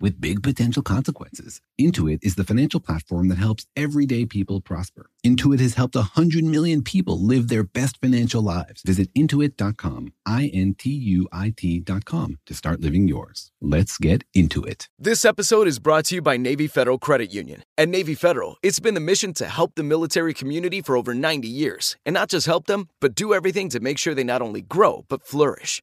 with big potential consequences. Intuit is the financial platform that helps everyday people prosper. Intuit has helped 100 million people live their best financial lives. Visit intuit.com, I N T U I T.com to start living yours. Let's get into it. This episode is brought to you by Navy Federal Credit Union. At Navy Federal, it's been the mission to help the military community for over 90 years, and not just help them, but do everything to make sure they not only grow, but flourish.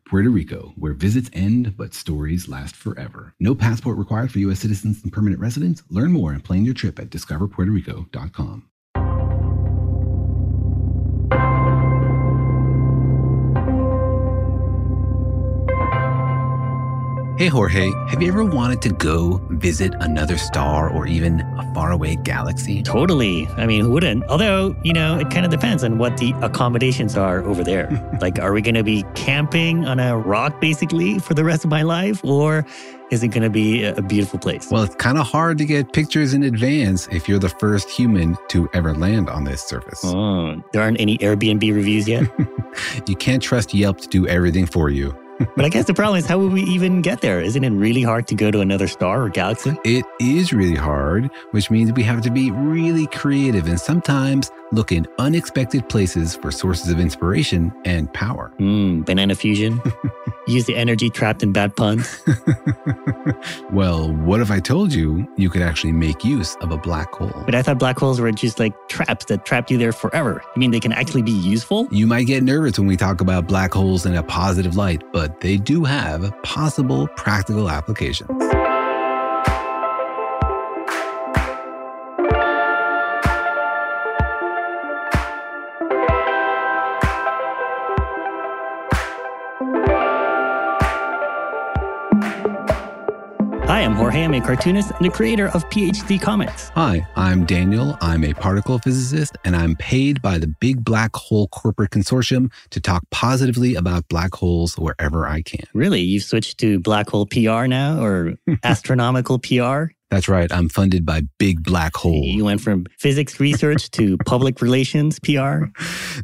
Puerto Rico, where visits end but stories last forever. No passport required for U.S. citizens and permanent residents. Learn more and plan your trip at discoverpuertorico.com. Hey Jorge, have you ever wanted to go visit another star or even a faraway galaxy? Totally. I mean, who wouldn't? Although, you know, it kind of depends on what the accommodations are over there. like, are we going to be camping on a rock basically for the rest of my life? Or is it going to be a beautiful place? Well, it's kind of hard to get pictures in advance if you're the first human to ever land on this surface. Oh, there aren't any Airbnb reviews yet? you can't trust Yelp to do everything for you but I guess the problem is how would we even get there? Isn't it really hard to go to another star or galaxy? It is really hard, which means we have to be really creative and sometimes look in unexpected places for sources of inspiration and power. Mm, banana fusion. Use the energy trapped in bad puns. well, what if I told you you could actually make use of a black hole? But I thought black holes were just like traps that trapped you there forever. You mean they can actually be useful? You might get nervous when we talk about black holes in a positive light, but they do have possible practical applications. Hi, I'm Jorge. I'm a cartoonist and the creator of PhD Comics. Hi, I'm Daniel. I'm a particle physicist, and I'm paid by the Big Black Hole Corporate Consortium to talk positively about black holes wherever I can. Really? You've switched to black hole PR now or astronomical PR? That's right. I'm funded by Big Black Hole. You went from physics research to public relations PR?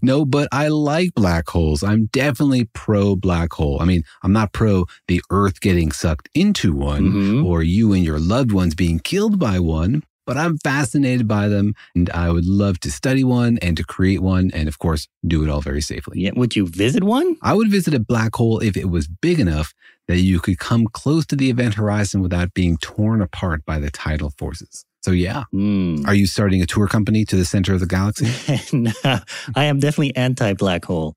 No, but I like black holes. I'm definitely pro black hole. I mean, I'm not pro the Earth getting sucked into one mm-hmm. or you and your loved ones being killed by one. But I'm fascinated by them and I would love to study one and to create one and, of course, do it all very safely. Yeah. Would you visit one? I would visit a black hole if it was big enough that you could come close to the event horizon without being torn apart by the tidal forces. So, yeah. Mm. Are you starting a tour company to the center of the galaxy? no, I am definitely anti black hole.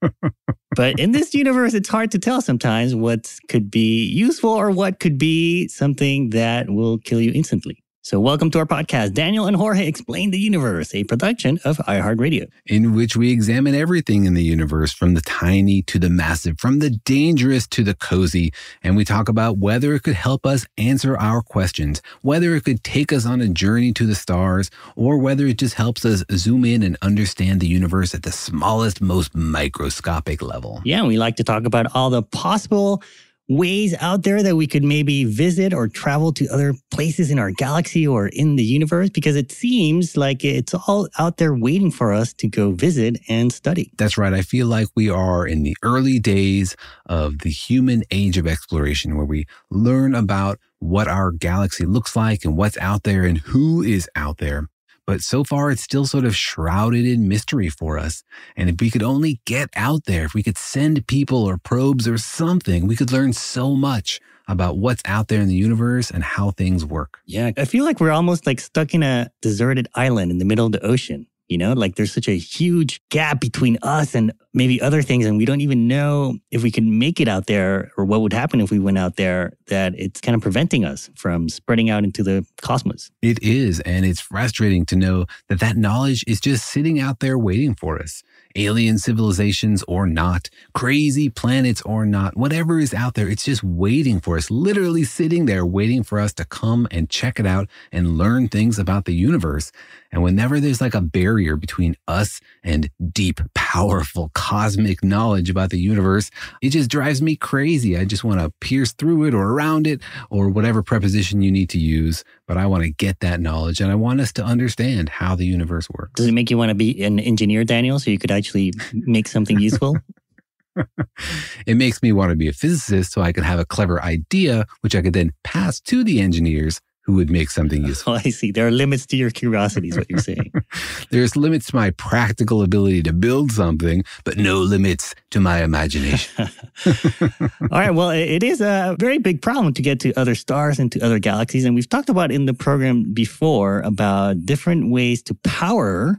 but in this universe, it's hard to tell sometimes what could be useful or what could be something that will kill you instantly. So, welcome to our podcast, Daniel and Jorge Explain the Universe, a production of iHeartRadio, in which we examine everything in the universe from the tiny to the massive, from the dangerous to the cozy. And we talk about whether it could help us answer our questions, whether it could take us on a journey to the stars, or whether it just helps us zoom in and understand the universe at the smallest, most microscopic level. Yeah, we like to talk about all the possible ways out there that we could maybe visit or travel to other places in our galaxy or in the universe? Because it seems like it's all out there waiting for us to go visit and study. That's right. I feel like we are in the early days of the human age of exploration where we learn about what our galaxy looks like and what's out there and who is out there. But so far it's still sort of shrouded in mystery for us. And if we could only get out there, if we could send people or probes or something, we could learn so much about what's out there in the universe and how things work. Yeah, I feel like we're almost like stuck in a deserted island in the middle of the ocean. You know, like there's such a huge gap between us and maybe other things. And we don't even know if we can make it out there or what would happen if we went out there, that it's kind of preventing us from spreading out into the cosmos. It is. And it's frustrating to know that that knowledge is just sitting out there waiting for us alien civilizations or not, crazy planets or not, whatever is out there, it's just waiting for us, literally sitting there waiting for us to come and check it out and learn things about the universe. And whenever there's like a barrier between us and deep, powerful cosmic knowledge about the universe, it just drives me crazy. I just want to pierce through it or around it or whatever preposition you need to use. But I want to get that knowledge and I want us to understand how the universe works. Does it make you want to be an engineer, Daniel, so you could actually make something useful? it makes me want to be a physicist so I could have a clever idea, which I could then pass to the engineers who would make something useful. Oh, I see. There are limits to your curiosity, is what you're saying. There's limits to my practical ability to build something, but no limits to my imagination. All right. Well, it is a very big problem to get to other stars and to other galaxies. And we've talked about in the program before about different ways to power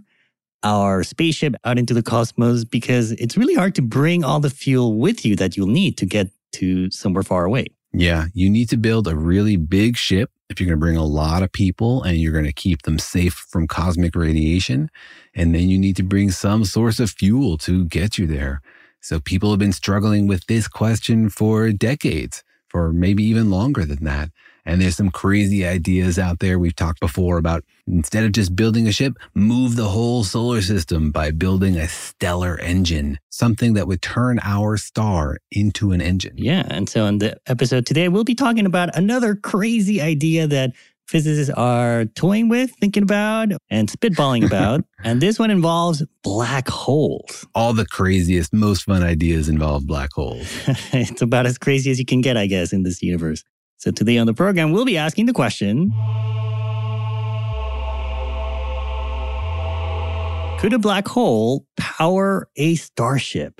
our spaceship out into the cosmos because it's really hard to bring all the fuel with you that you'll need to get to somewhere far away. Yeah, you need to build a really big ship if you're going to bring a lot of people and you're going to keep them safe from cosmic radiation. And then you need to bring some source of fuel to get you there. So people have been struggling with this question for decades, for maybe even longer than that. And there's some crazy ideas out there. We've talked before about instead of just building a ship, move the whole solar system by building a stellar engine, something that would turn our star into an engine. Yeah. And so in the episode today, we'll be talking about another crazy idea that physicists are toying with, thinking about, and spitballing about. and this one involves black holes. All the craziest, most fun ideas involve black holes. it's about as crazy as you can get, I guess, in this universe. So today on the program, we'll be asking the question Could a black hole power a starship?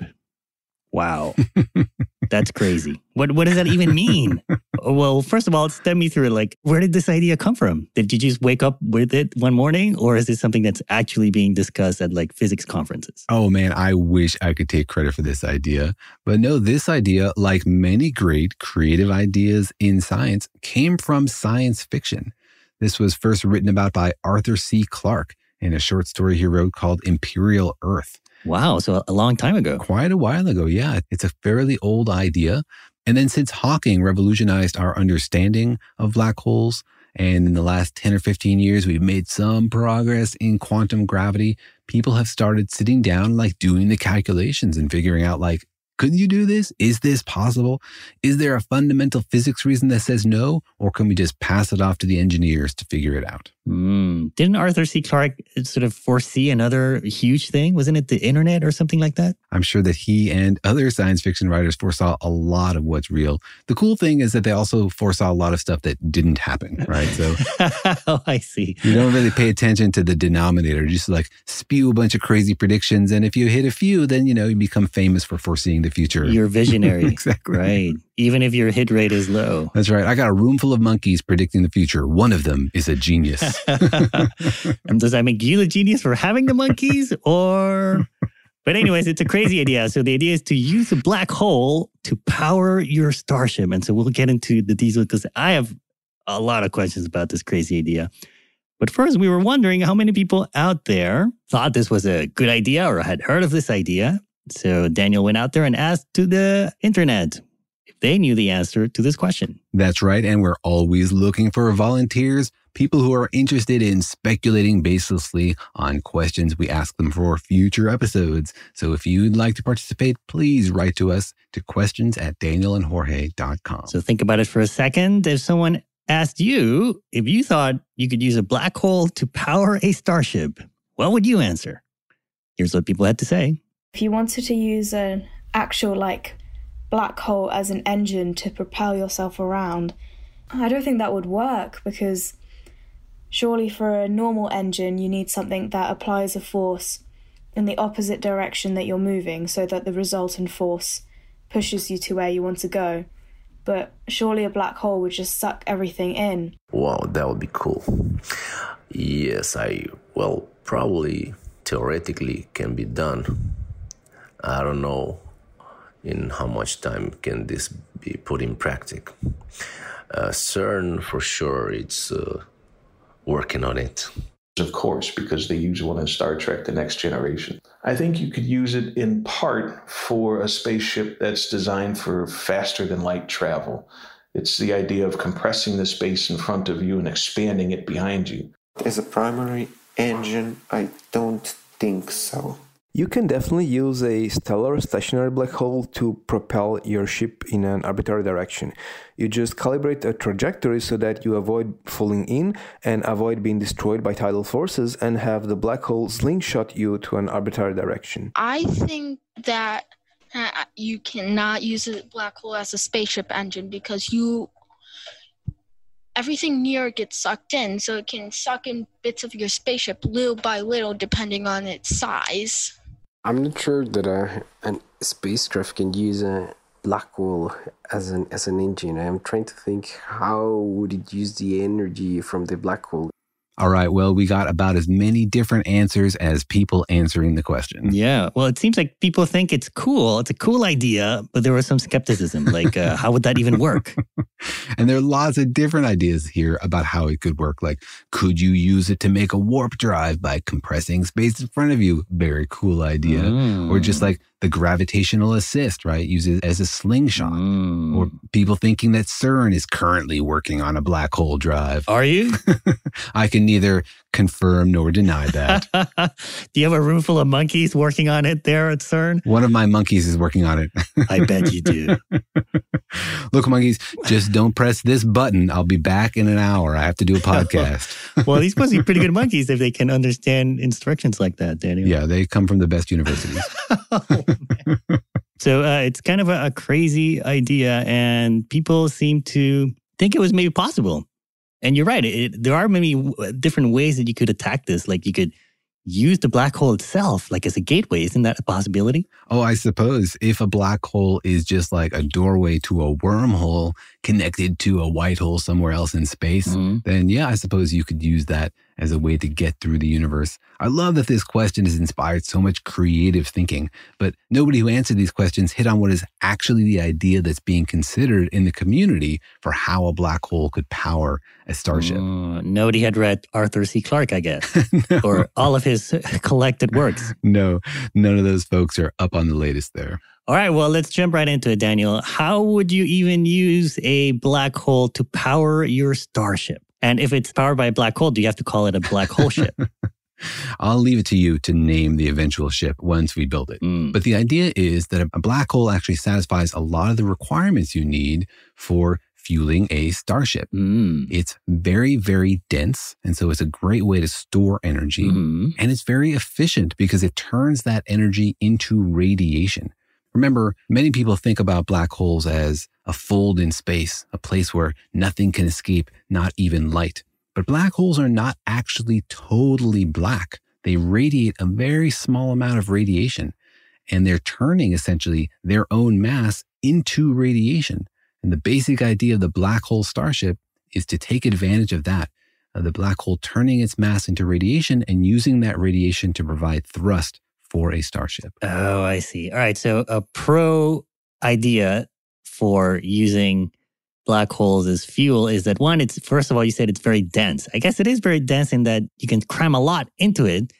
Wow. That's crazy. What what does that even mean? well, first of all, it's step me through. Like, where did this idea come from? Did you just wake up with it one morning, or is this something that's actually being discussed at like physics conferences? Oh man, I wish I could take credit for this idea. But no, this idea, like many great creative ideas in science, came from science fiction. This was first written about by Arthur C. Clarke in a short story he wrote called Imperial Earth. Wow. So a long time ago. Quite a while ago. Yeah. It's a fairly old idea. And then since Hawking revolutionized our understanding of black holes, and in the last 10 or 15 years, we've made some progress in quantum gravity. People have started sitting down, like doing the calculations and figuring out, like, could you do this? Is this possible? Is there a fundamental physics reason that says no? Or can we just pass it off to the engineers to figure it out? Mm. Didn't Arthur C. Clarke sort of foresee another huge thing? Wasn't it the internet or something like that? I'm sure that he and other science fiction writers foresaw a lot of what's real. The cool thing is that they also foresaw a lot of stuff that didn't happen, right? So, oh, I see. You don't really pay attention to the denominator. You just like spew a bunch of crazy predictions. And if you hit a few, then, you know, you become famous for foreseeing the future. You're visionary. exactly. Right. Even if your hit rate is low. That's right. I got a room full of monkeys predicting the future. One of them is a genius. and does that make you the genius for having the monkeys or but anyways it's a crazy idea so the idea is to use a black hole to power your starship and so we'll get into the details because i have a lot of questions about this crazy idea but first we were wondering how many people out there thought this was a good idea or had heard of this idea so daniel went out there and asked to the internet if they knew the answer to this question that's right and we're always looking for volunteers people who are interested in speculating baselessly on questions we ask them for future episodes. So if you'd like to participate, please write to us to questions at danielandjorge.com. So think about it for a second. If someone asked you if you thought you could use a black hole to power a starship, what would you answer? Here's what people had to say. If you wanted to use an actual like black hole as an engine to propel yourself around, I don't think that would work because surely for a normal engine, you need something that applies a force in the opposite direction that you're moving so that the resultant force pushes you to where you want to go. But surely a black hole would just suck everything in. Wow, that would be cool. Yes, I, well, probably theoretically can be done. I don't know in how much time can this be put in practice. Uh, CERN, for sure, it's uh, working on it. Of course, because they use one in Star Trek The Next Generation. I think you could use it in part for a spaceship that's designed for faster than light travel. It's the idea of compressing the space in front of you and expanding it behind you. As a primary engine, I don't think so. You can definitely use a stellar stationary black hole to propel your ship in an arbitrary direction. You just calibrate a trajectory so that you avoid falling in and avoid being destroyed by tidal forces and have the black hole slingshot you to an arbitrary direction. I think that uh, you cannot use a black hole as a spaceship engine because you everything near gets sucked in so it can suck in bits of your spaceship little by little depending on its size I'm not sure that a, a spacecraft can use a black hole as an as an engine. I'm trying to think how would it use the energy from the black hole. All right. Well, we got about as many different answers as people answering the question. Yeah. Well, it seems like people think it's cool. It's a cool idea, but there was some skepticism. Like, uh, how would that even work? and there are lots of different ideas here about how it could work. Like, could you use it to make a warp drive by compressing space in front of you? Very cool idea. Mm. Or just like the gravitational assist, right? Use it as a slingshot. Mm. Or people thinking that CERN is currently working on a black hole drive. Are you? I can neither confirm nor deny that. Do you have a room full of monkeys working on it there at CERN? One of my monkeys is working on it. I bet you do. Look, monkeys, just don't press this button. I'll be back in an hour. I have to do a podcast. well, these must be pretty good monkeys if they can understand instructions like that, Daniel. Yeah, they come from the best universities. oh, so uh, it's kind of a, a crazy idea, and people seem to think it was maybe possible. And you're right. It, there are many different ways that you could attack this. Like you could use the black hole itself like as a gateway. Isn't that a possibility? Oh, I suppose if a black hole is just like a doorway to a wormhole connected to a white hole somewhere else in space, mm-hmm. then yeah, I suppose you could use that as a way to get through the universe. I love that this question has inspired so much creative thinking, but nobody who answered these questions hit on what is actually the idea that's being considered in the community for how a black hole could power a starship. Uh, nobody had read Arthur C. Clarke, I guess, no. or all of his collected works. No, none of those folks are up on the latest there. All right, well, let's jump right into it, Daniel. How would you even use a black hole to power your starship? And if it's powered by a black hole, do you have to call it a black hole ship? I'll leave it to you to name the eventual ship once we build it. Mm. But the idea is that a black hole actually satisfies a lot of the requirements you need for fueling a starship. Mm. It's very, very dense. And so it's a great way to store energy. Mm. And it's very efficient because it turns that energy into radiation. Remember, many people think about black holes as a fold in space, a place where nothing can escape, not even light. But black holes are not actually totally black. They radiate a very small amount of radiation, and they're turning essentially their own mass into radiation. And the basic idea of the black hole starship is to take advantage of that, of the black hole turning its mass into radiation and using that radiation to provide thrust for a starship. Oh, I see. All right. So a pro idea for using black holes as fuel is that one, it's first of all, you said it's very dense. I guess it is very dense in that you can cram a lot into it,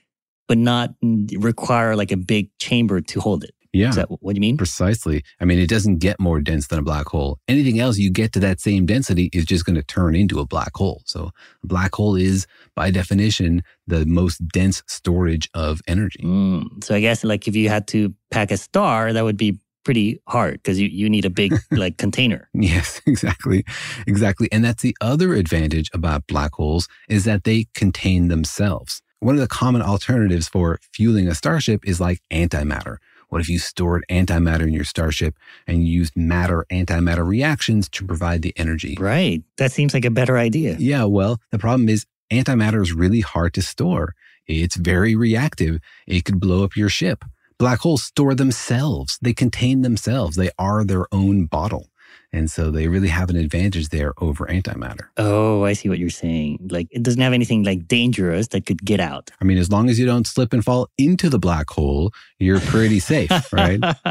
but not require like a big chamber to hold it. Yeah. Is that what do you mean? Precisely. I mean, it doesn't get more dense than a black hole. Anything else you get to that same density is just going to turn into a black hole. So a black hole is, by definition, the most dense storage of energy. Mm. So I guess like if you had to pack a star, that would be pretty hard because you, you need a big like container. Yes, exactly. Exactly. And that's the other advantage about black holes is that they contain themselves. One of the common alternatives for fueling a starship is like antimatter what if you stored antimatter in your starship and used matter antimatter reactions to provide the energy? Right. That seems like a better idea. Yeah. Well, the problem is Antimatter is really hard to store. It's very reactive. It could blow up your ship. Black holes store themselves. They contain themselves. They are their own bottle. And so they really have an advantage there over antimatter. Oh, I see what you're saying. Like it doesn't have anything like dangerous that could get out. I mean, as long as you don't slip and fall into the black hole, you're pretty safe, right?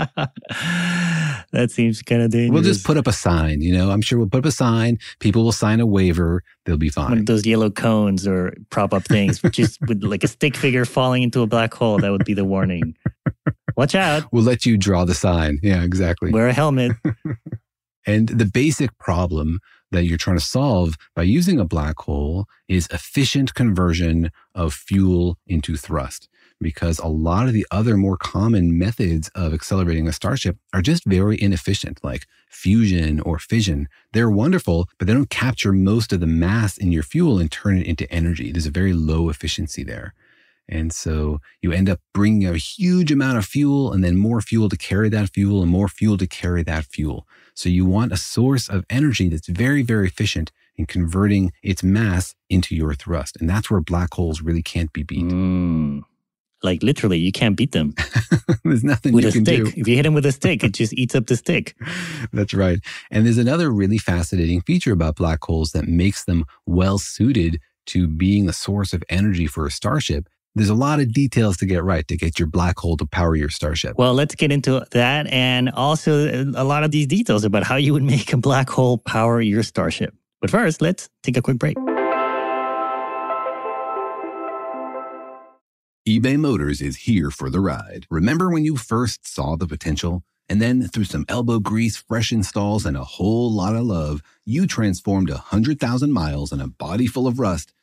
that seems kind of dangerous. We'll just put up a sign, you know. I'm sure we'll put up a sign. People will sign a waiver. They'll be fine. One of those yellow cones or prop up things, just with like a stick figure falling into a black hole. That would be the warning. Watch out. We'll let you draw the sign. Yeah, exactly. Wear a helmet. And the basic problem that you're trying to solve by using a black hole is efficient conversion of fuel into thrust. Because a lot of the other more common methods of accelerating a starship are just very inefficient, like fusion or fission. They're wonderful, but they don't capture most of the mass in your fuel and turn it into energy. There's a very low efficiency there. And so you end up bringing a huge amount of fuel and then more fuel to carry that fuel and more fuel to carry that fuel. So you want a source of energy that's very, very efficient in converting its mass into your thrust. And that's where black holes really can't be beat. Mm. Like literally, you can't beat them. there's nothing with you a can stick. do. If you hit them with a stick, it just eats up the stick. That's right. And there's another really fascinating feature about black holes that makes them well suited to being a source of energy for a starship. There's a lot of details to get right to get your black hole to power your starship. Well, let's get into that and also a lot of these details about how you would make a black hole power your starship. But first, let's take a quick break. eBay Motors is here for the ride. Remember when you first saw the potential? And then through some elbow grease, fresh installs, and a whole lot of love, you transformed a 100,000 miles and a body full of rust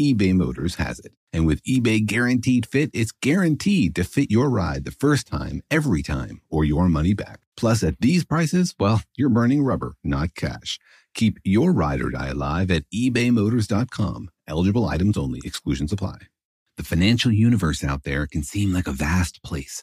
eBay Motors has it. And with eBay Guaranteed Fit, it's guaranteed to fit your ride the first time, every time, or your money back. Plus, at these prices, well, you're burning rubber, not cash. Keep your ride or die alive at ebaymotors.com. Eligible items only, exclusions apply. The financial universe out there can seem like a vast place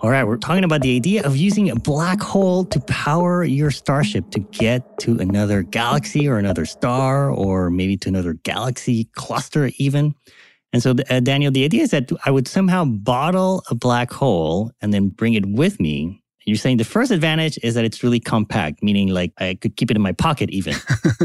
All right, we're talking about the idea of using a black hole to power your starship to get to another galaxy or another star or maybe to another galaxy cluster, even. And so, uh, Daniel, the idea is that I would somehow bottle a black hole and then bring it with me. You're saying the first advantage is that it's really compact, meaning like I could keep it in my pocket even.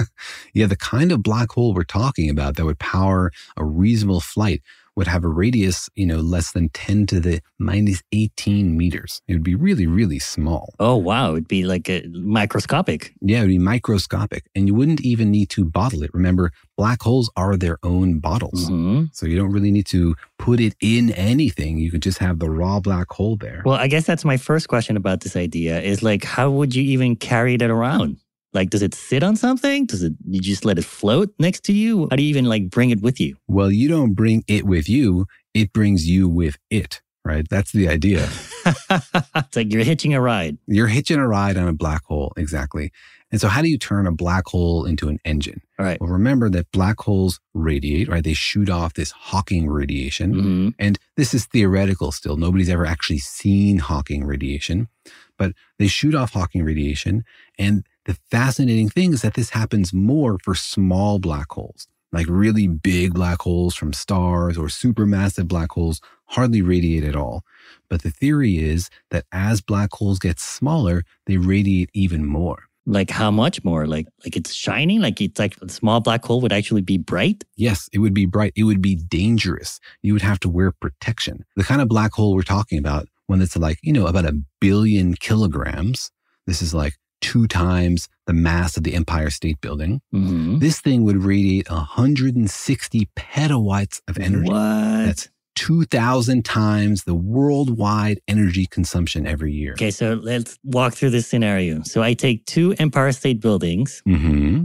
yeah, the kind of black hole we're talking about that would power a reasonable flight would have a radius, you know, less than 10 to the minus 18 meters. It would be really, really small. Oh, wow. It'd be like a microscopic. Yeah, it would be microscopic. And you wouldn't even need to bottle it. Remember, black holes are their own bottles. Mhm. So you don't really need to put it in anything. You could just have the raw black hole there. Well, I guess that's my first question about this idea is like, how would you even carry that around? Like, does it sit on something? Does it, you just let it float next to you? How do you even like bring it with you? Well, you don't bring it with you, it brings you with it, right? That's the idea. it's like you're hitching a ride. You're hitching a ride on a black hole, exactly. And so, how do you turn a black hole into an engine? All right. Well, remember that black holes radiate, right? They shoot off this Hawking radiation. hmm And this is theoretical still. Nobody's ever actually seen Hawking radiation, but they shoot off Hawking radiation. And the fascinating thing is that this happens more for small black holes, like really big black holes from stars or supermassive black holes hardly radiate at all. But the theory is that as black holes get smaller, they radiate even more. Like how much more? Like like it's shining? Like it's like a small black hole would actually be bright? Yes, it would be bright. It would be dangerous. You would have to wear protection. The kind of black hole we're talking about, one that's like, you know, about a billion kilograms. This is like two times the mass of the Empire State Building. hmm This thing would radiate 160 petawatts of energy. What? That's 2,000 times the worldwide energy consumption every year. Okay, so let's walk through this scenario. So I take two Empire State Buildings hmm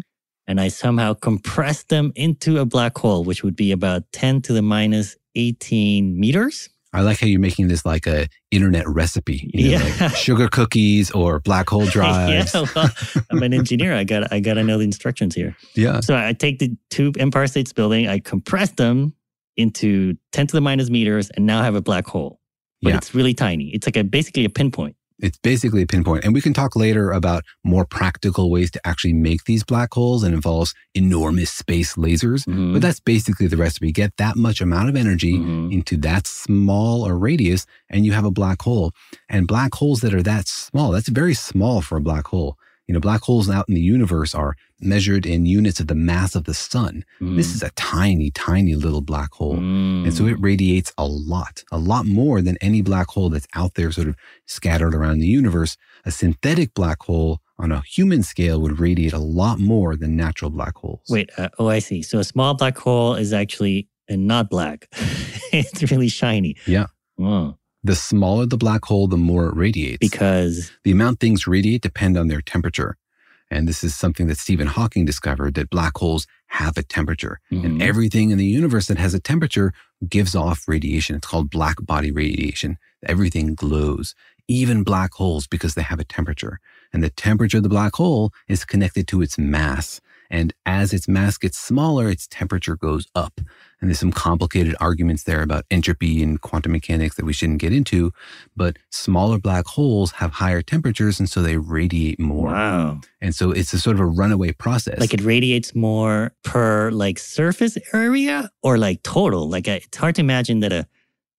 and I somehow compress them into a black hole, which would be about 10 to the minus 18 meters. I like how you're making this like a internet recipe, you know, Yeah. like sugar cookies or black hole drives. yeah, well, I'm an engineer. I got I got to know the instructions here. yeah. So I take the two Empire States building, I compress them into 10 to the minus meters, and now I have a black hole. But Yeah. it's really tiny. It's like a basically a pinpoint. It's basically a pinpoint. And we can talk later about more practical ways to actually make these black holes and involves enormous space lasers. Mhm. But that's basically the recipe. Get that much amount of energy Mhm. into that small a radius, and you have a black hole. And black holes that are that small, that's very small for a black hole. You know, black holes out in the universe are measured in units of the mass of the sun. This is a tiny, tiny little black hole. And so it radiates a lot, a lot more than any black hole that's out there sort of scattered around the universe. A synthetic black hole on a human scale would radiate a lot more than natural black holes. Wait, uh, oh, I see. So a small black hole is actually not black. it's really shiny. Yeah. Oh, The smaller the black hole, the more it radiates. because the amount things radiate depend on their temperature. And this is something that Stephen Hawking discovered that black holes have a temperature. And Mhm. everything in the universe that has a temperature gives off radiation. It's called black body radiation. Everything glows, even black holes, because they have a temperature. And the temperature of the black hole is connected to its mass. And as its mass gets smaller, its temperature goes up. And there's some complicated arguments there about entropy and quantum mechanics that we shouldn't get into. But smaller black holes have higher temperatures, and so they radiate more. wow, And so it's a sort of a runaway process. like it radiates more per like surface area or like total. Like it's hard to imagine that a,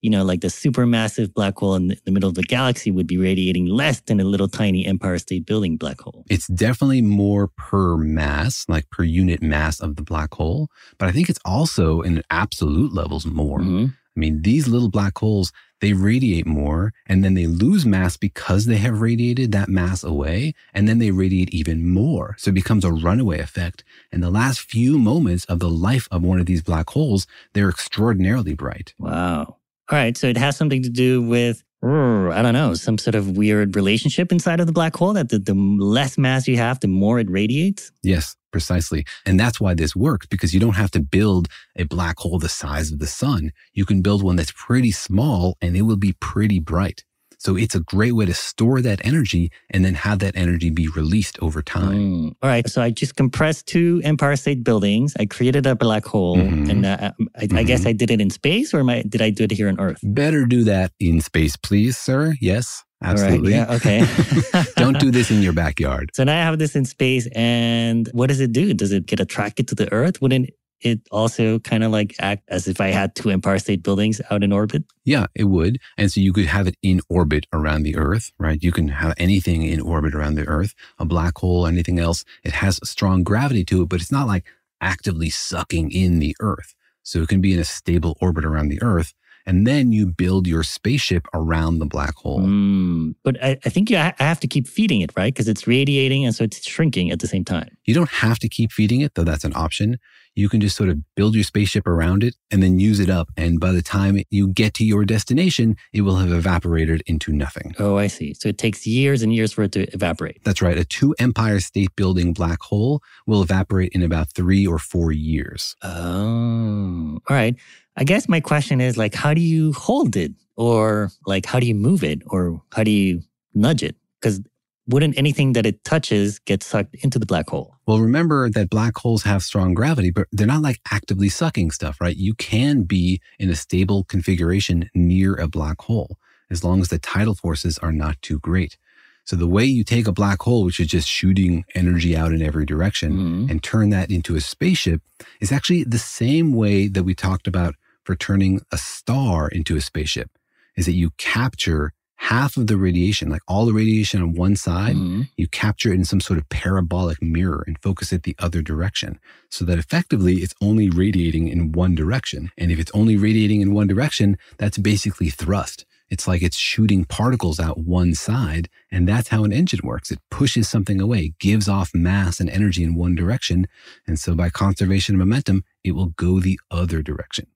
you know, like the supermassive black hole in the- middle of the galaxy would be radiating less than a little tiny Empire State Building black hole. it's definitely more per mass, like per unit mass of the black hole. But I think it's also in absolute levels more. Mhm. I mean, these little black holes, they radiate more and then they lose mass because they have radiated that mass away. And then they radiate even more. So it becomes a runaway effect. And the last few moments of the life of one of these black holes, they're extraordinarily bright. Wow. All right. So it has something to do with, uh, I don't know, some sort of weird relationship inside of the black hole that the, the less mass you have, the more it radiates. Yes, precisely. And that's why this works because you don't have to build a black hole the size of the sun. You can build one that's pretty small and it will be pretty bright. So it's a great way to store that energy and then have that energy be released over time. Mm. All right. So I just compressed two Empire State buildings. I created a black hole. Mhm. And uh, I, I guess Mhm. I did it in space or am I, did I do it here on Earth? Better do that in space, please, sir. Yes, All right. absolutely. Yeah. Okay. don't do this in your backyard. So now I have this in space. And what does it do? Does it get attracted to the Earth? Wouldn't it also kind of like act as if I had two Empire State buildings out in orbit? Yeah, it would. And so you could have it in orbit around the Earth, right? You can have anything in orbit around the Earth, a black hole, anything else. It has strong gravity to it, but it's not like actively sucking in the Earth. So it can be in a stable orbit around the Earth. And then you build your spaceship around the black hole. Mm, but I, I think you ha- I have to keep feeding it, right? Because it's radiating and so it's shrinking at the same time. You don't have to keep feeding it, though that's an option. You can just sort of build your spaceship around it and then use it up. And by the time you get to your destination, it will have evaporated into nothing. Oh, I see. So it takes years and years for it to evaporate. That's right. A two Empire State Building black hole will evaporate in about three or four years. Oh, all right. I guess my question is like, how do you hold it? Or like, how do you move it? Or how do you nudge it? Because wouldn't anything that it touches get sucked into the black hole? Well, remember that black holes have strong gravity, but they're not like actively sucking stuff, right? You can be in a stable configuration near a black hole as long as the tidal forces are not too great. So the way you take a black hole, which is just shooting energy out in every direction, Mhm. and turn that into a spaceship is actually the same way that we talked about for turning a star into a spaceship, is that you capture half of the radiation, like all the radiation on one side, Mhm. you capture it in some sort of parabolic mirror and focus it the other direction so that effectively it's only radiating in one direction. And if it's only radiating in one direction, that's basically thrust. It's like it's shooting particles out one side. And that's how an engine works. It pushes something away, gives off mass and energy in one direction. And so by conservation of momentum, it will go the other direction.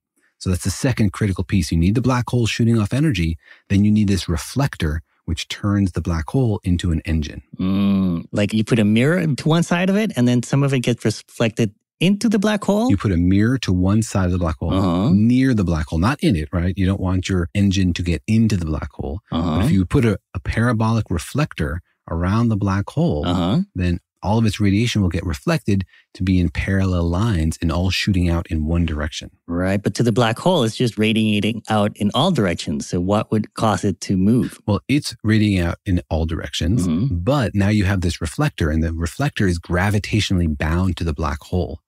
So that's the second critical piece. You need the black hole shooting off energy. Then you need this reflector, which turns the black hole into an engine. Mm, like you put a mirror to one side of it and then some of it gets reflected into the black hole? You put a mirror to one side of the black hole, Uh-huh. near the black hole, not in it, right? You don't want your engine to get into the black hole. Uh-huh. if you put a, a parabolic reflector around the black hole, Uh-huh. then all of its radiation will get reflected to be in parallel lines and all shooting out in one direction. Right. But to the black hole, it's just radiating out in all directions. So what would cause it to move? Well, it's radiating out in all directions, Mhm. but now you have this reflector, and the reflector is gravitationally bound to the black hole,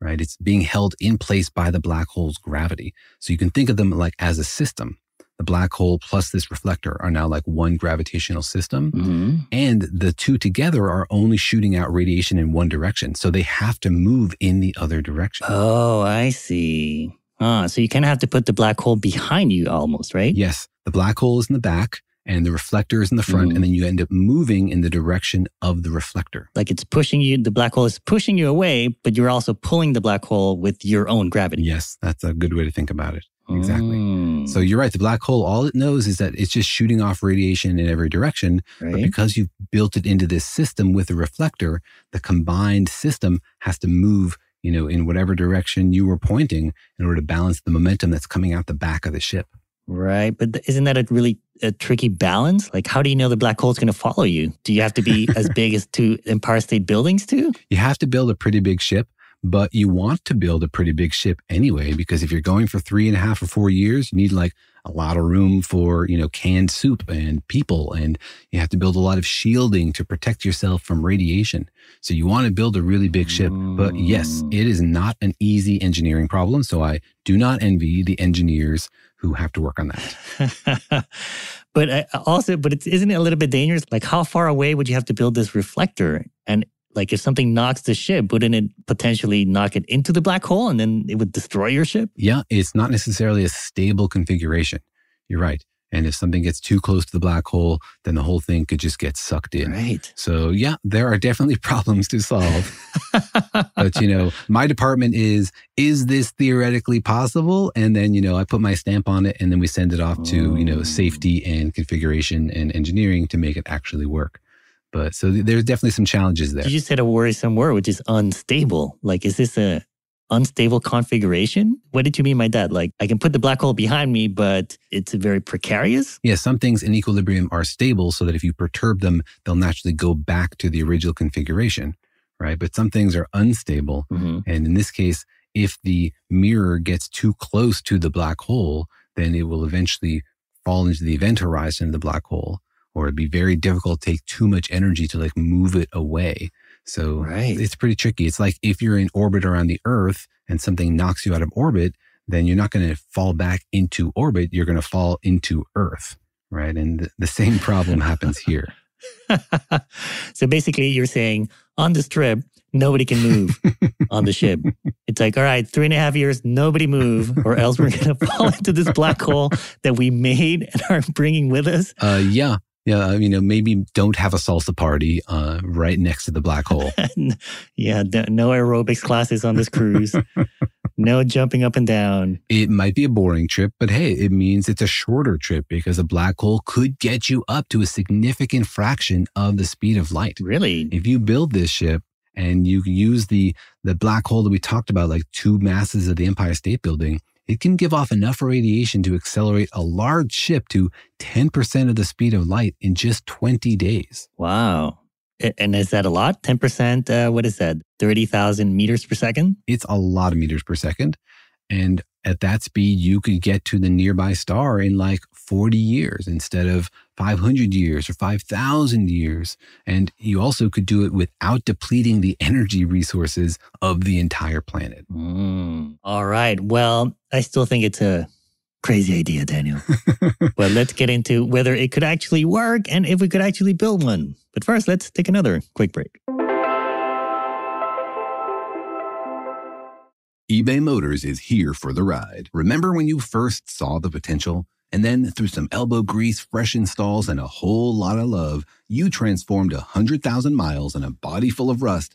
right? It's being held in place by the black hole's gravity. So you can think of them like as a system. The black hole plus this reflector are now like one gravitational system. hmm And the two together are only shooting out radiation in one direction. So they have to move in the other direction. Oh, I see. Ah, so you kind of have to put the black hole behind you almost, right? Yes, the black hole is in the back and the reflector is in the front. Mhm. And then you end up moving in the direction of the reflector. Like it's pushing you, the black hole is pushing you away, but you're also pulling the black hole with your own gravity. Yes, that's a good way to think about it. Exactly. Mm, So you're right. The black hole, all it knows is that it's just shooting off radiation in every direction. Right. But because you've built it into this system with a reflector, the combined system has to move, you know, in whatever direction you were pointing in order to balance the momentum that's coming out the back of the ship. Right. But isn't that a really a tricky balance? Like, how do you know the black hole is going to follow you? Do you have to be as big as two Empire State Buildings too? You have to build a pretty big ship, but you want to build a pretty big ship anyway, because if you're going for three and a half or four years, you need like a lot of room for, you know, canned soup and people. And you have to build a lot of shielding to protect yourself from radiation. So you want to build a really big ship. But yes, Mm. it is not an easy engineering problem. So I do not envy the engineers who have to work on that. but I, also, but it's, isn't it a little bit dangerous? Like, how far away would you have to build this reflector? And like, if something knocks the ship, wouldn't it potentially knock it into the black hole and then it would destroy your ship? Yeah, it's not necessarily a stable configuration. You're right. And if something gets too close to the black hole, then the whole thing could just get sucked in. Right. So, yeah, there are definitely problems to solve. but, you know, my department is, is this theoretically possible? And then, you know, I put my stamp on it and then we send it off to, you know, oh. safety and configuration and engineering to make it actually work. But so th- there's definitely some challenges there. You just said a worrisome word, which is unstable. Like, is this a unstable configuration? What did you mean by that? Like, I can put the black hole behind me, but it's very precarious. Yeah, some things in equilibrium are stable so that if you perturb them, they'll naturally go back to the original configuration, right? But some things are unstable. Mm-hmm. And in this case, if the mirror gets too close to the black hole, then it will eventually fall into the event horizon of the black hole, or it'd be very difficult to take too much energy to like move it away. So Right. it's pretty tricky. It's like if you're in orbit around the Earth and something knocks you out of orbit, then you're not going to fall back into orbit. You're going to fall into Earth, right? And th- the same problem happens here. so basically, you're saying on this trip, nobody can move on the ship. It's like, all right, three and a half years, nobody move, or else we're going to fall into this black hole that we made and are bringing with us. Uh, yeah. Yeah, you know, maybe don't have a salsa party uh, right next to the black hole. yeah, no aerobics classes on this cruise. no jumping up and down. It might be a boring trip, but hey, it means it's a shorter trip because a black hole could get you up to a significant fraction of the speed of light. Really? If you build this ship and you use the the black hole that we talked about, like two masses of the Empire State Building, it can give off enough radiation to accelerate a large ship to 10% of the speed of light in just 20 days. Wow. And is that a lot? 10%, uh, what is that? 30,000 meters per second? It's a lot of meters per second. And at that speed, you could get to the nearby star in like 40 years instead of 500 years or 5,000 years. And you also could do it without depleting the energy resources of the entire planet. Mm. All right. Well, I still think it's a crazy idea, Daniel. well, let's get into whether it could actually work and if we could actually build one. But first, let's take another quick break. eBay Motors is here for the ride. Remember when you first saw the potential? And then, through some elbow grease, fresh installs, and a whole lot of love, you transformed a 100,000 miles and a body full of rust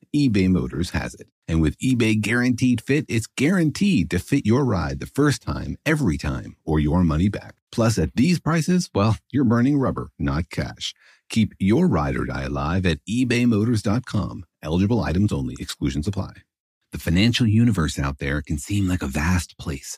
eBay Motors has it. And with eBay Guaranteed Fit, it's guaranteed to fit your ride the first time, every time, or your money back. Plus, at these prices, well, you're burning rubber, not cash. Keep your ride or die alive at ebaymotors.com. Eligible items only, exclusions apply. The financial universe out there can seem like a vast place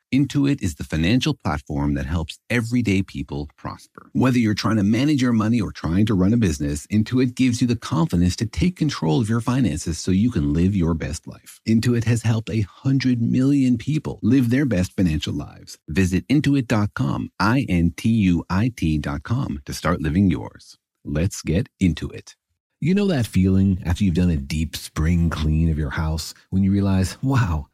Intuit is the financial platform that helps everyday people prosper. Whether you're trying to manage your money or trying to run a business, Intuit gives you the confidence to take control of your finances so you can live your best life. Intuit has helped a hundred million people live their best financial lives. Visit intuit.com, I N T U I T.com to start living yours. Let's get into it. You know that feeling after you've done a deep spring clean of your house when you realize, wow,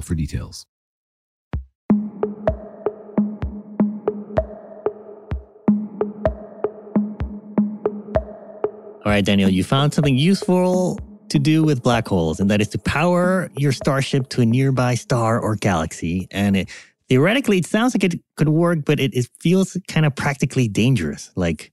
for details. All right, Daniel, you found something useful to do with black holes, and that is to power your starship to a nearby star or galaxy. And it, theoretically, it sounds like it could work, but it, it feels kind of practically dangerous. Like,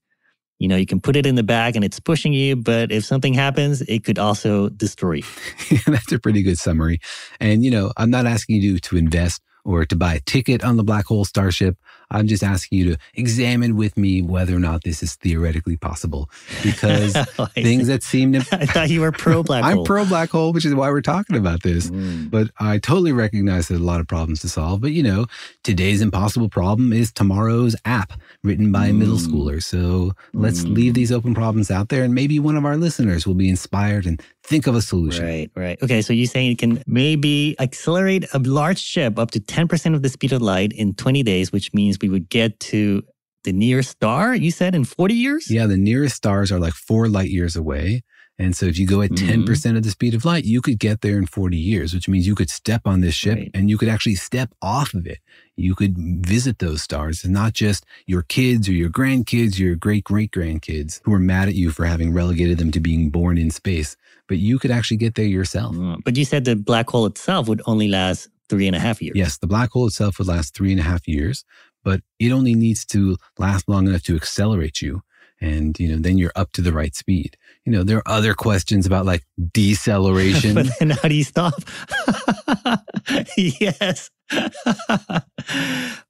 you know, you can put it in the bag and it's pushing you, but if something happens, it could also destroy you. That's a pretty good summary. And, you know, I'm not asking you to invest or to buy a ticket on the black hole starship. I'm just asking you to examine with me whether or not this is theoretically possible because I things that seem to. I thought you were pro black I'm pro black hole, which is why we're talking about this. Mm. But I totally recognize there's a lot of problems to solve. But you know, today's impossible problem is tomorrow's app written by a middle Mm. schooler. So let's Mm. leave these open problems out there, and maybe one of our listeners will be inspired and think of a solution. Right, right. Okay, so you're saying it can maybe accelerate a large ship up to 10% of the speed of light in 20 days, which means we would get to the nearest star, you said, in 40 years? Yeah, the nearest stars are like four light years away. And so if you go at Mhm. 10% of the speed of light, you could get there in 40 years, which means you could step on this ship Right. and you could actually step off of it. You could visit those stars and not just your kids or your grandkids, or your great great grandkids who are mad at you for having relegated them to being born in space, but you could actually get there yourself. Mm, But you said the black hole itself would only last three and a half years. Yes, the black hole itself would last three and a half years, but it only needs to last long enough to accelerate you. And, you know, then you're up to the right speed. You know, there are other questions about like deceleration. but then how do you stop? yes.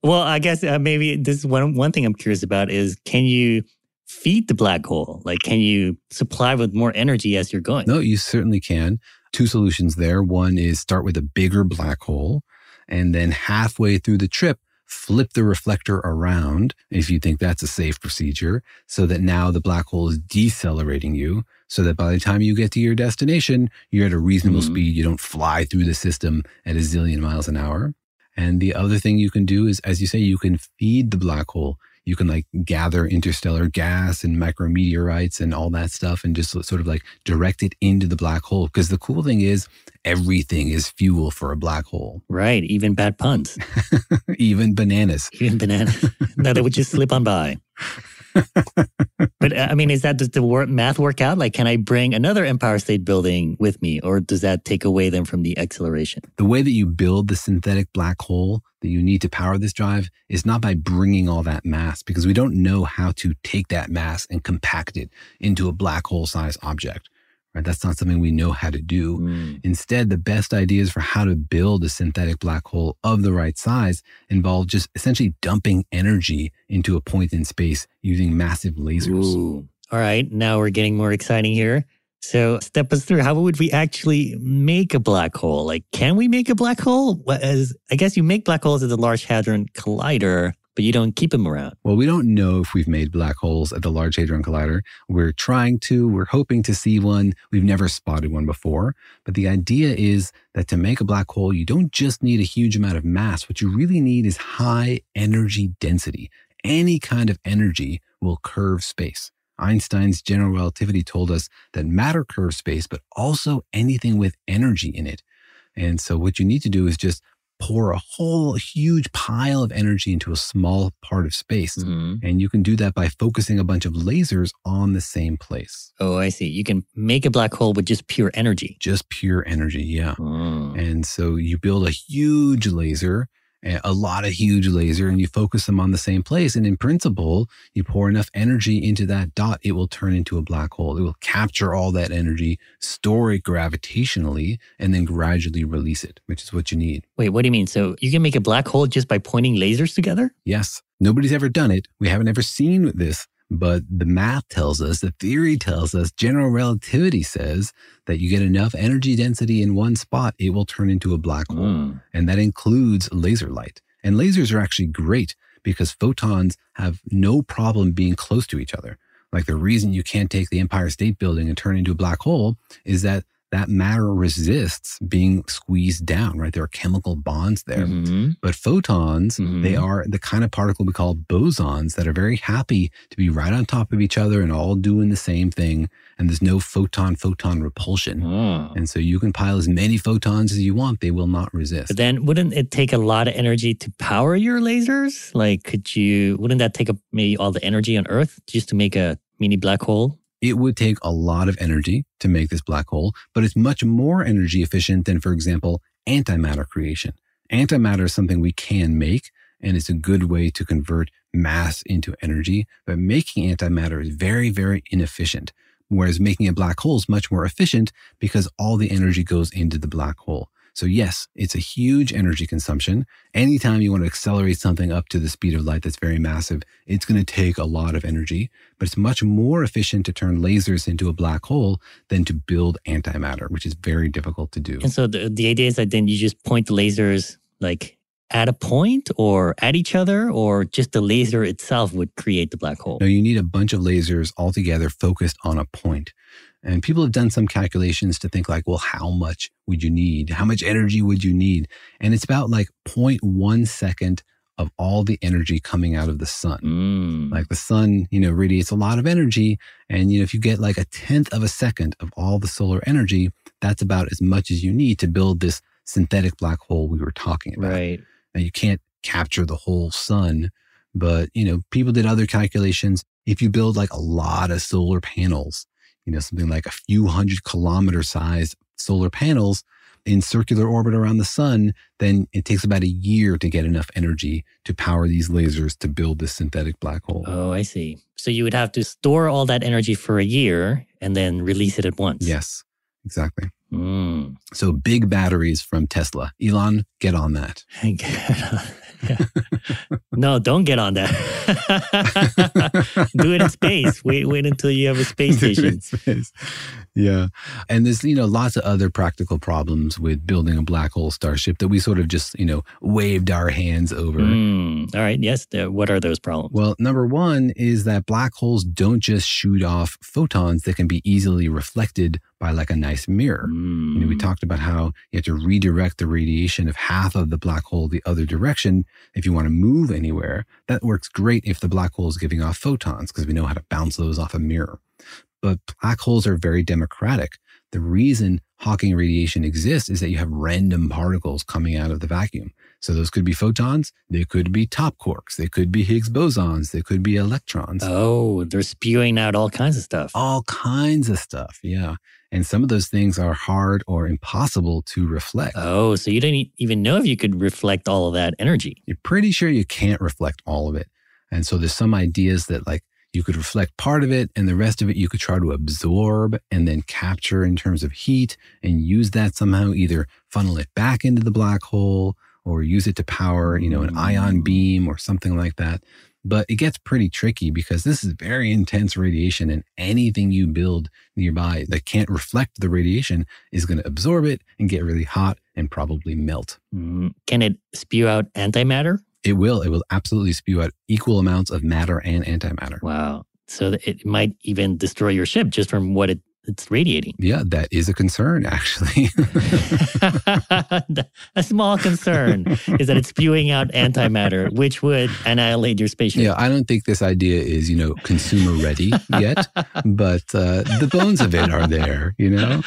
well, I guess uh, maybe this one one thing I'm curious about is can you feed the black hole? Like, can you supply with more energy as you're going? no, you certainly can. Two solutions there. One is start with a bigger black hole and then halfway through the trip, flip the reflector around if you think that's a safe procedure so that now the black hole is decelerating you so that by the time you get to your destination, you're at a reasonable Mhm. speed. You don't fly through the system at a zillion miles an hour. And the other thing you can do is, as you say, you can feed the black hole. You can like gather interstellar gas and micrometeorites and all that stuff and just sort of like direct it into the black hole. Because the cool thing is, everything is fuel for a black hole, Right. Even bad puns, even bananas. even banana. no, they would just slip on by. but uh, I mean, is that does the math work out? Like, can I bring another Empire State Building with me, or does that take away then from the acceleration? The way that you build the synthetic black hole that you need to power this drive is not by bringing all that mass because we don't know how to take that mass and compact it into a black hole size object. Right? That's not something we know how to do. Mm. Instead, the best ideas for how to build a synthetic black hole of the right size involve just essentially dumping energy into a point in space using massive lasers. Ooh. All right, now we're getting more exciting here. So, step us through. How would we actually make a black hole? Like, can we make a black hole? What- As I guess you make black holes at the Large Hadron Collider, but you don't keep them around. Well, we don't know if we've made black holes at the Large Hadron Collider. We're trying to, we're hoping to see one. We've never spotted one before. But the idea is that to make a black hole, you don't just need a huge amount of mass. What you really need is high energy density. Any kind of energy will curve space. Einstein's general relativity told us that matter curves space, but also anything with energy in it. And so what you need to do is just pour a whole huge pile of energy into a small part of space. Mhm. And you can do that by focusing a bunch of lasers on the same place. Oh, I see. You can make a black hole with just pure energy. Just pure energy, yeah. Mm. And so you build a huge laser, a a lot of huge laser, and you focus them on the same place. And in principle, you pour enough energy into that dot, it will turn into a black hole. It will capture all that energy, store it gravitationally, and then gradually release it, which is what you need. Wait, what do you mean? So you can make a black hole just by pointing lasers together? Yes, nobody's ever done it. We haven't ever seen this, but the math tells us, the theory tells us, general relativity says that you get enough energy density in one spot, it will turn into a black hole. Mm. And that includes laser light. And lasers are actually great because photons have no problem being close to each other. Like the reason you can't take the Empire State Building and turn it into a black hole is that that matter resists being squeezed down, right? There are chemical bonds there. Mhm. But photons, Mhm. they are the kind of particle we call bosons that are very happy to be right on top of each other and all doing the same thing. And there's no photon photon repulsion. Oh. And so you can pile as many photons as you want, they will not resist. But then wouldn't it take a lot of energy to power your lasers? Like, could you, wouldn't that take up maybe all the energy on Earth just to make a mini black hole? It would take a lot of energy to make this black hole, but it's much more energy efficient than, for example, antimatter creation. Antimatter is something we can make, and it's a good way to convert mass into energy. But making antimatter is very, very inefficient. Whereas making a black hole is much more efficient because all the energy goes into the black hole. So, yes, it's a huge energy consumption. Anytime you want to accelerate something up to the speed of light that's very massive, it's going to take a lot of energy. But it's much more efficient to turn lasers into a black hole than to build antimatter, which is very difficult to do. And so the, the idea is that then you just point the lasers like at a point or at each other, or just the laser itself would create the black hole? No, you need a bunch of lasers all together focused on a point. And people have done some calculations to think like, well, how much would you need? How much energy would you need? And it's about like 0.1 second of all the energy coming out of the sun. Mm. Like the sun, you know, radiates a lot of energy. And, you know, if you get like a tenth of a second of all the solar energy, that's about as much as you need to build this synthetic black hole we were talking about. Right. Now you can't capture the whole sun, but, you know, people did other calculations. If you build like a lot of solar panels, you know, something like a few hundred kilometer sized solar panels in circular orbit around the sun, then it takes about a year to get enough energy to power these lasers to build this synthetic black hole. Oh, I see. So you would have to store all that energy for a year and then release it at once. Yes, exactly. Mm. So big batteries from Tesla. Elon, get on that. no, don't get on that. Do it in space. Wait, wait until you have a space station. Space. Yeah. And there's, you know, lots of other practical problems with building a black hole starship that we sort of just, you know, waved our hands over. Mm. All right. Yes. What are those problems? Well, number one is that black holes don't just shoot off photons that can be easily reflected by like a nice mirror. Mm. You know, we talked about how you have to redirect the radiation of half of the black hole the other direction if you want to move anywhere. That works great if the black hole is giving off photons because we know how to bounce those off a mirror. But black holes are very democratic. The reason Hawking radiation exists is that you have random particles coming out of the vacuum. So those could be photons, they could be top quarks, they could be Higgs bosons, they could be electrons. Oh, they're spewing out all kinds of stuff. All kinds of stuff, yeah. And some of those things are hard or impossible to reflect. Oh, so you didn't even know if you could reflect all of that energy. You're pretty sure you can't reflect all of it. And so there's some ideas that like you could reflect part of it and the rest of it you could try to absorb and then capture in terms of heat and use that somehow either funnel it back into the black hole or use it to power, you know, an ion mm. beam or something like that. But it gets pretty tricky because this is very intense radiation and anything you build nearby that can't reflect the radiation is going to absorb it and get really hot and probably melt. Mm. Can it spew out antimatter? It will. It will absolutely spew out equal amounts of matter and antimatter. Wow. So it might even destroy your ship just from what it, it's radiating. Yeah, that is a concern, actually. a small concern is that it's spewing out antimatter, which would annihilate your spaceship. Yeah, I don't think this idea is, you know, consumer ready yet, but uh, the bones of it are there, you know?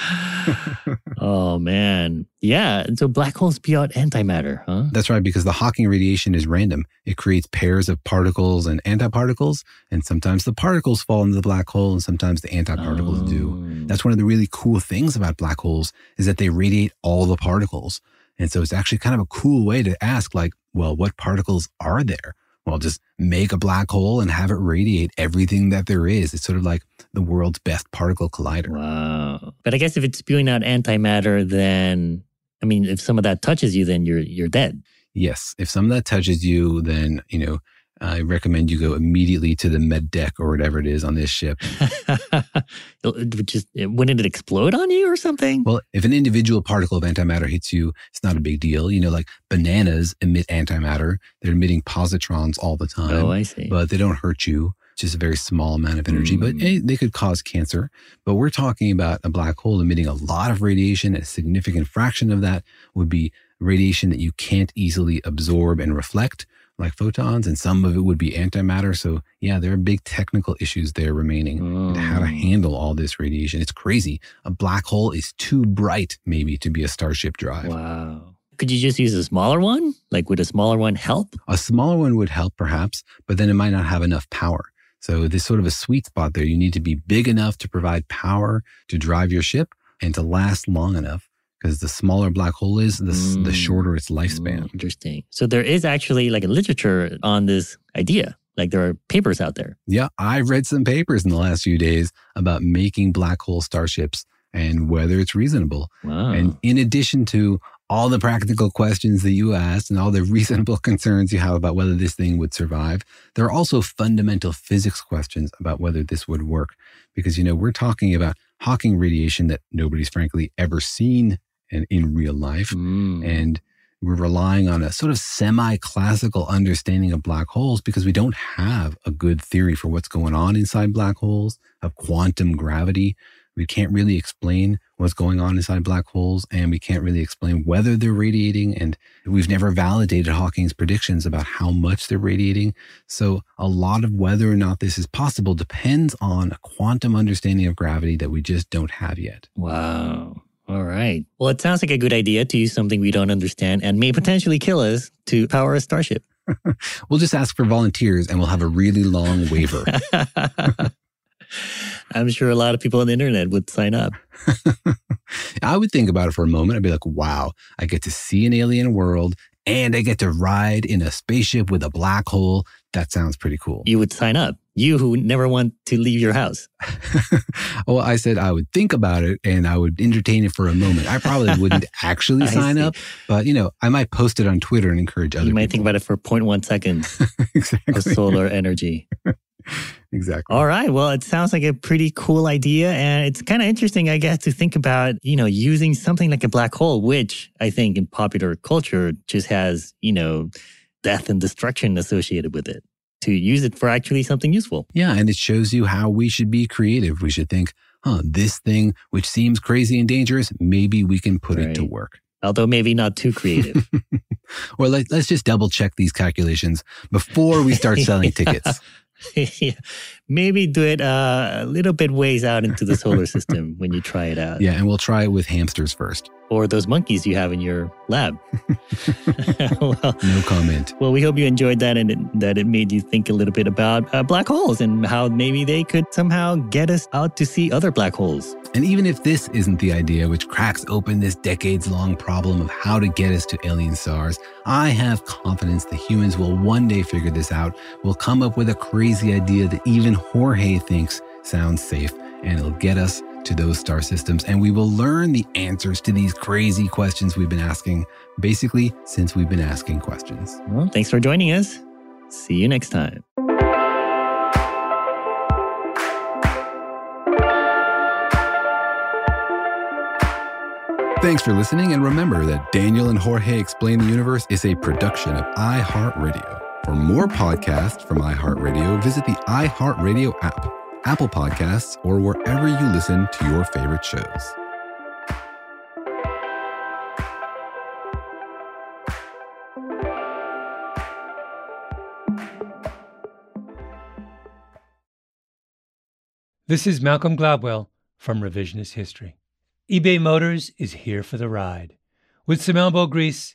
oh, man. Yeah. And so black holes spew out antimatter, huh? That's right, because the Hawking radiation is random. It creates pairs of particles and antiparticles, and sometimes the particles fall into the black hole, and sometimes the antiparticles oh. do. Mm. That's one of the really cool things about black holes is that they radiate all the particles. And so it's actually kind of a cool way to ask, like, well, what particles are there? Well, just make a black hole and have it radiate everything that there is. It's sort of like the world's best particle collider. Wow. But I guess if it's spewing out antimatter, then I mean, if some of that touches you, then you're you're dead. Yes. If some of that touches you, then, you know, I recommend you go immediately to the med deck or whatever it is on this ship. Just wouldn't it explode on you or something? Well, if an individual particle of antimatter hits you, it's not a big deal. You know, like bananas emit antimatter; they're emitting positrons all the time. Oh, I see. But they don't hurt you. It's just a very small amount of energy, mm. but hey, they could cause cancer. But we're talking about a black hole emitting a lot of radiation. A significant fraction of that would be radiation that you can't easily absorb and reflect like photons, and some of it would be antimatter. So, yeah, there are big technical issues there remaining oh. how to mm. handle all this radiation. It's crazy. A black hole is too bright, maybe, to be a Starship drive. Wow. Could you just use a smaller one? Like, would a smaller one help? A smaller one would help, perhaps, but then it might not have enough power. So, there's sort of a sweet spot there. You need to be big enough to provide power to drive your ship and to last long enough because the smaller black hole is, the, mm. the shorter its lifespan. Mm, interesting. So there is actually like a literature on this idea. Like there are papers out there. Yeah, I've read some papers in the last few days about making black hole starships and whether it's reasonable. Wow. And in addition to all the practical questions that you asked and all the reasonable concerns you have about whether this thing would survive, there are also fundamental physics questions about whether this would work. Because, you know, we're talking about Hawking radiation that nobody's frankly ever seen in, in real life. Mm. And we're relying on a sort of semi classical understanding of black holes because we don't have a good theory for what's going on inside black holes, of quantum gravity. We can't really explain what's going on inside black holes, and we can't really explain whether they're radiating. And we've never validated Hawking's predictions about how much they're radiating. So, a lot of whether or not this is possible depends on a quantum understanding of gravity that we just don't have yet. Wow. All right. Well, it sounds like a good idea to use something we don't understand and may potentially kill us to power a starship. We'll just ask for volunteers and we'll have a really long waiver. I'm sure a lot of people on the internet would sign up. I would think about it for a moment. I'd be like, wow, I get to see an alien world and I get to ride in a spaceship with a black hole. That sounds pretty cool. You would sign up. You who never want to leave your house. well, I said I would think about it and I would entertain it for a moment. I probably wouldn't actually sign see. up, but you know, I might post it on Twitter and encourage other You might people. think about it for 0.1 seconds exactly. of solar energy. exactly. All right. Well, it sounds like a pretty cool idea. And it's kind of interesting, I guess, to think about, you know, using something like a black hole, which I think in popular culture just has, you know, death and destruction associated with it, to use it for actually something useful. Yeah, and it shows you how we should be creative. We should think, huh, this thing which seems crazy and dangerous, maybe we can put it to work. Although maybe not too creative. or let, let's just double check these calculations before we start selling tickets. yeah. Maybe do it uh, a little bit ways out into the solar system when you try it out. Yeah, and we'll try it with hamsters first. Or those monkeys you have in your lab. well, No comment. Well, we hope you enjoyed that and it, that it made you think a little bit about uh, black holes and how maybe they could somehow get us out to see other black holes. And even if this isn't the idea which cracks open this decades long problem of how to get us to alien stars, I have confidence that humans will one day figure this out. We'll come up with a crazy idea that even Jorge thinks sounds safe, and it'll get us to those star systems. And we will learn the answers to these crazy questions we've been asking, basically, since we've been asking questions. Well, thanks for joining us. See you next time. Thanks for listening, and remember that Daniel and Jorge Explain the Universe is a production of iHeartRadio. For more podcasts from iHeartRadio, visit the iHeartRadio app, Apple Podcasts, or wherever you listen to your favorite shows. This is Malcolm Gladwell from Revisionist History. eBay Motors is here for the ride. With some elbow grease,